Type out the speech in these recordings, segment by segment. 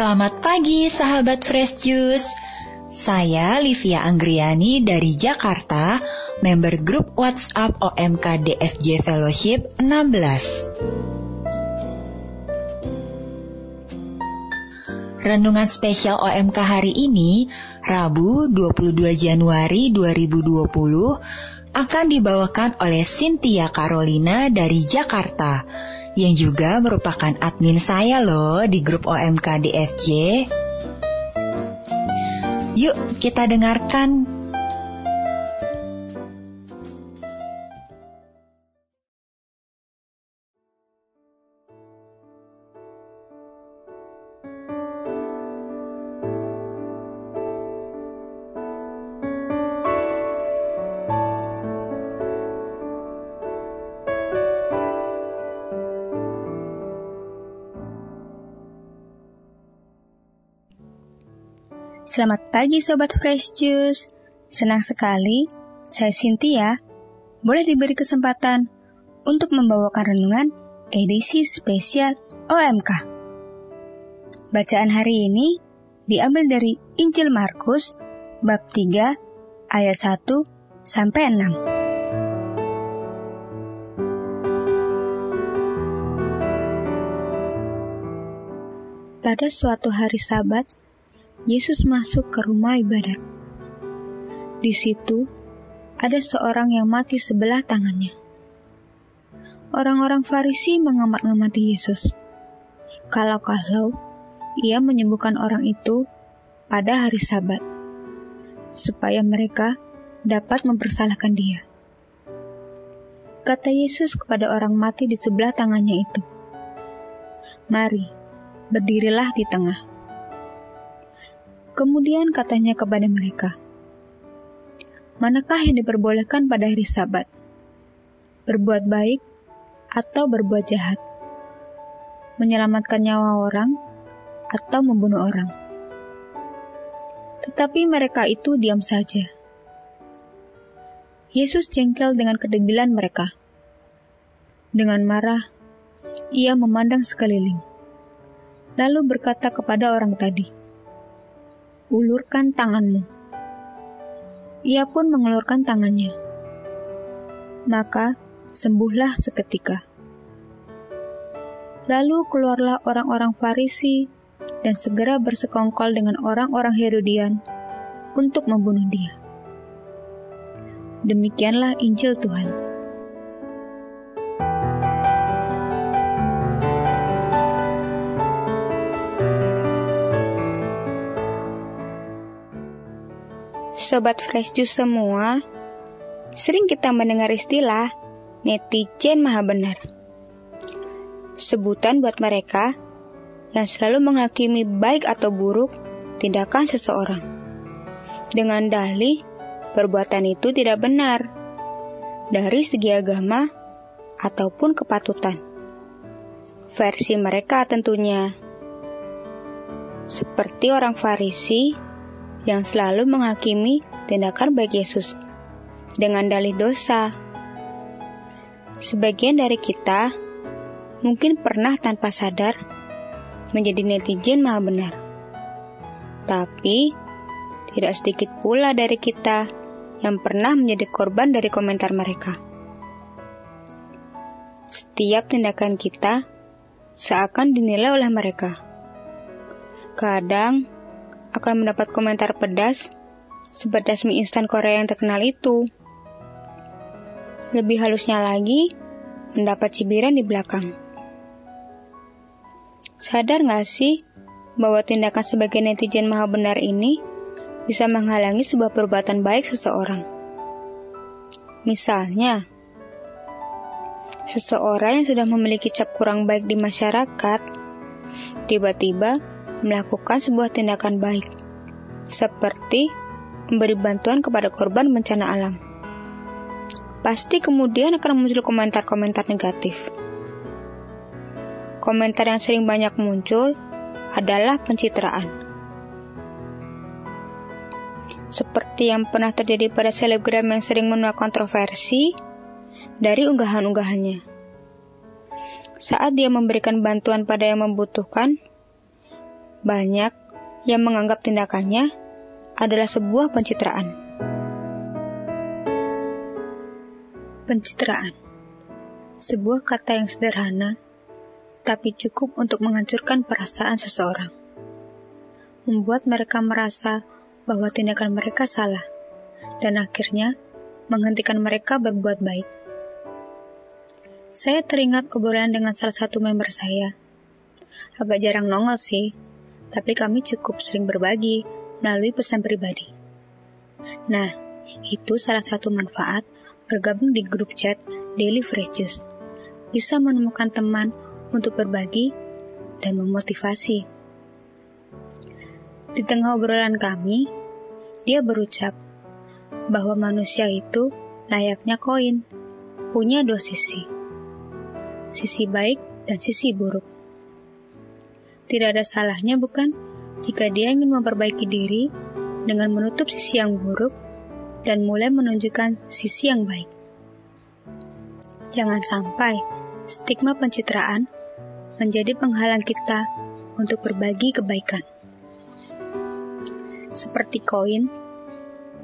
Selamat pagi sahabat Fresh Juice. Saya Livia Anggriani dari Jakarta, member grup WhatsApp OMK DFJ Fellowship 16. Renungan spesial OMK hari ini, Rabu 22 Januari 2020, akan dibawakan oleh Cynthia Carolina dari Jakarta yang juga merupakan admin saya loh di grup OMK DFJ. Yuk kita dengarkan Selamat pagi Sobat Fresh Juice. Senang sekali, saya Cynthia, boleh diberi kesempatan untuk membawakan renungan edisi spesial OMK. Bacaan hari ini diambil dari Injil Markus bab 3 ayat 1 sampai 6. Pada suatu hari Sabat, Yesus masuk ke rumah ibadat. Di situ ada seorang yang mati sebelah tangannya. Orang-orang Farisi mengamat-ngamati Yesus. Kalau-kalau ia menyembuhkan orang itu pada hari Sabat, supaya mereka dapat mempersalahkan dia. Kata Yesus kepada orang mati di sebelah tangannya itu, "Mari, berdirilah di tengah." Kemudian katanya kepada mereka, Manakah yang diperbolehkan pada hari sabat? Berbuat baik atau berbuat jahat? Menyelamatkan nyawa orang atau membunuh orang? Tetapi mereka itu diam saja. Yesus jengkel dengan kedebilan mereka. Dengan marah, ia memandang sekeliling, lalu berkata kepada orang tadi, ulurkan tanganmu. Ia pun mengelurkan tangannya. Maka sembuhlah seketika. Lalu keluarlah orang-orang Farisi dan segera bersekongkol dengan orang-orang Herodian untuk membunuh dia. Demikianlah Injil Tuhan. Sobat Fresh Juice semua, sering kita mendengar istilah netizen maha benar. Sebutan buat mereka yang selalu menghakimi baik atau buruk tindakan seseorang. Dengan dalih, perbuatan itu tidak benar dari segi agama ataupun kepatutan. Versi mereka tentunya. Seperti orang Farisi yang selalu menghakimi tindakan baik Yesus dengan dalih dosa. Sebagian dari kita mungkin pernah tanpa sadar menjadi netizen maha benar. Tapi, tidak sedikit pula dari kita yang pernah menjadi korban dari komentar mereka. Setiap tindakan kita seakan dinilai oleh mereka. Kadang, akan mendapat komentar pedas sepedas mie instan Korea yang terkenal itu. Lebih halusnya lagi, mendapat cibiran di belakang. Sadar gak sih bahwa tindakan sebagai netizen maha benar ini bisa menghalangi sebuah perbuatan baik seseorang? Misalnya, seseorang yang sudah memiliki cap kurang baik di masyarakat, tiba-tiba melakukan sebuah tindakan baik, seperti memberi bantuan kepada korban bencana alam. Pasti kemudian akan muncul komentar-komentar negatif. Komentar yang sering banyak muncul adalah pencitraan. Seperti yang pernah terjadi pada selebgram yang sering menuai kontroversi dari Banyak yang menganggap tindakannya adalah sebuah pencitraan. Pencitraan sebuah kata yang sederhana, tapi cukup untuk menghancurkan perasaan seseorang, membuat mereka merasa bahwa tindakan mereka salah, dan akhirnya menghentikan mereka berbuat baik. Saya teringat obrolan dengan salah satu member saya. Agak jarang nongol sih, tapi kami cukup sering berbagi melalui pesan pribadi. Nah, itu salah satu manfaat bergabung di grup chat Daily Fresh Juice. Bisa menemukan teman untuk berbagi dan memotivasi. Di tengah obrolan kami, dia berucap bahwa manusia itu layaknya koin, punya dua sisi. Sisi baik dan sisi buruk. Tidak ada salahnya bukan jika dia ingin memperbaiki diri dengan menutup sisi yang buruk dan mulai menunjukkan sisi yang baik. Jangan sampai stigma pencitraan menjadi penghalang kita untuk berbagi kebaikan. Seperti koin,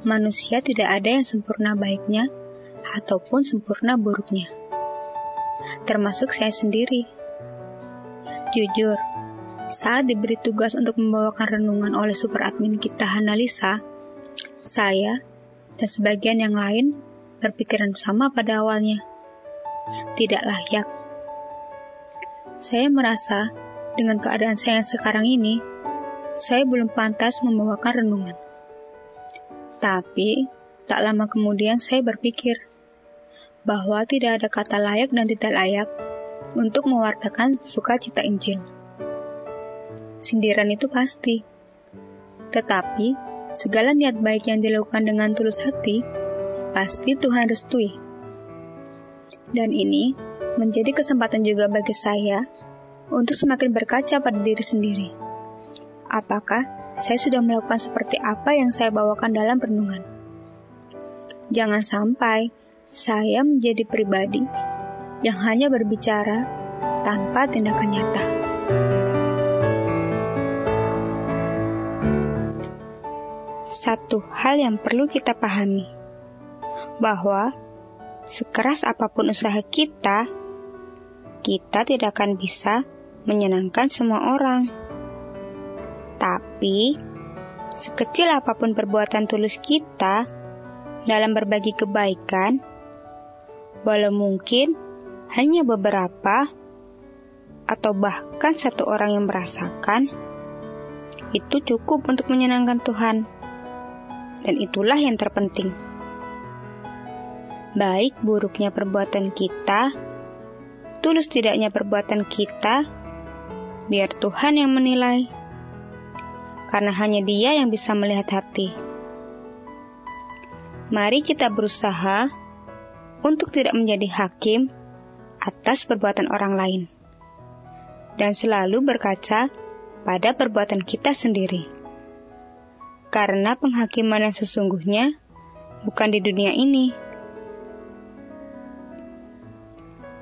manusia tidak ada yang sempurna baiknya ataupun sempurna buruknya. Termasuk saya sendiri. Jujur, saat diberi tugas untuk membawakan renungan oleh super admin kita Hanalisa, saya dan sebagian yang lain berpikiran sama pada awalnya. Tidak layak. Saya merasa dengan keadaan saya yang sekarang ini, saya belum pantas membawakan renungan. Tapi, tak lama kemudian saya berpikir bahwa tidak ada kata layak dan tidak layak untuk mewartakan sukacita Injil. Sindiran itu pasti. Tetapi, segala niat baik yang dilakukan dengan tulus hati, pasti Tuhan restui. Dan ini menjadi kesempatan juga bagi saya untuk semakin berkaca pada diri sendiri. Apakah saya sudah melakukan seperti apa yang saya bawakan dalam renungan. Jangan sampai saya menjadi pribadi yang hanya berbicara tanpa tindakan nyata. Satu hal yang perlu kita pahami bahwa sekeras apa pun usaha kita, kita tidak akan bisa menyenangkan semua orang. Tapi, sekecil apa pun perbuatan tulus kita dalam berbagi kebaikan, walau mungkin hanya beberapa atau bahkan satu orang yang merasakan, itu cukup untuk menyenangkan Tuhan. Dan itulah yang terpenting. Baik buruknya perbuatan kita, tulus tidaknya perbuatan kita, biar Tuhan yang menilai karena hanya Dia yang bisa melihat hati. Mari kita berusaha untuk tidak menjadi hakim atas perbuatan orang lain, dan selalu berkaca pada perbuatan kita sendiri. Karena penghakiman yang sesungguhnya bukan di dunia ini.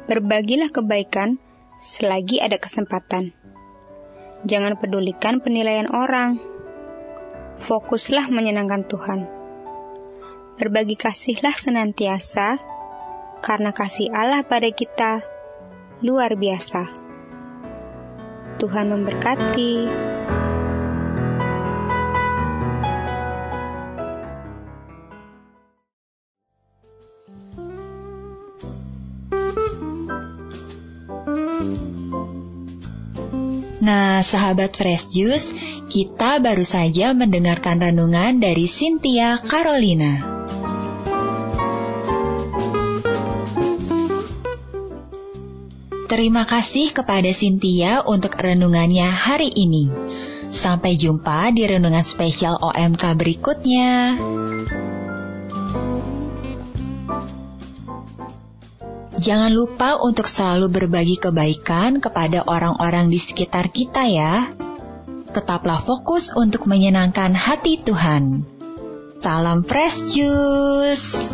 Berbagilah kebaikan selagi ada kesempatan Jangan pedulikan penilaian orang. Fokuslah menyenangkan Tuhan. Berbagi kasihlah senantiasa, karena kasih Allah pada kita luar biasa. Tuhan memberkati. Nah, sahabat Fresh Juice, kita baru saja mendengarkan renungan dari Cynthia Carolina. Terima kasih kepada Cynthia untuk renungannya hari ini. Sampai jumpa di renungan spesial OMK berikutnya. Jangan lupa untuk selalu berbagi kebaikan kepada orang-orang di sekitar kita ya. Tetaplah fokus untuk menyenangkan hati Tuhan. Salam fresh juice.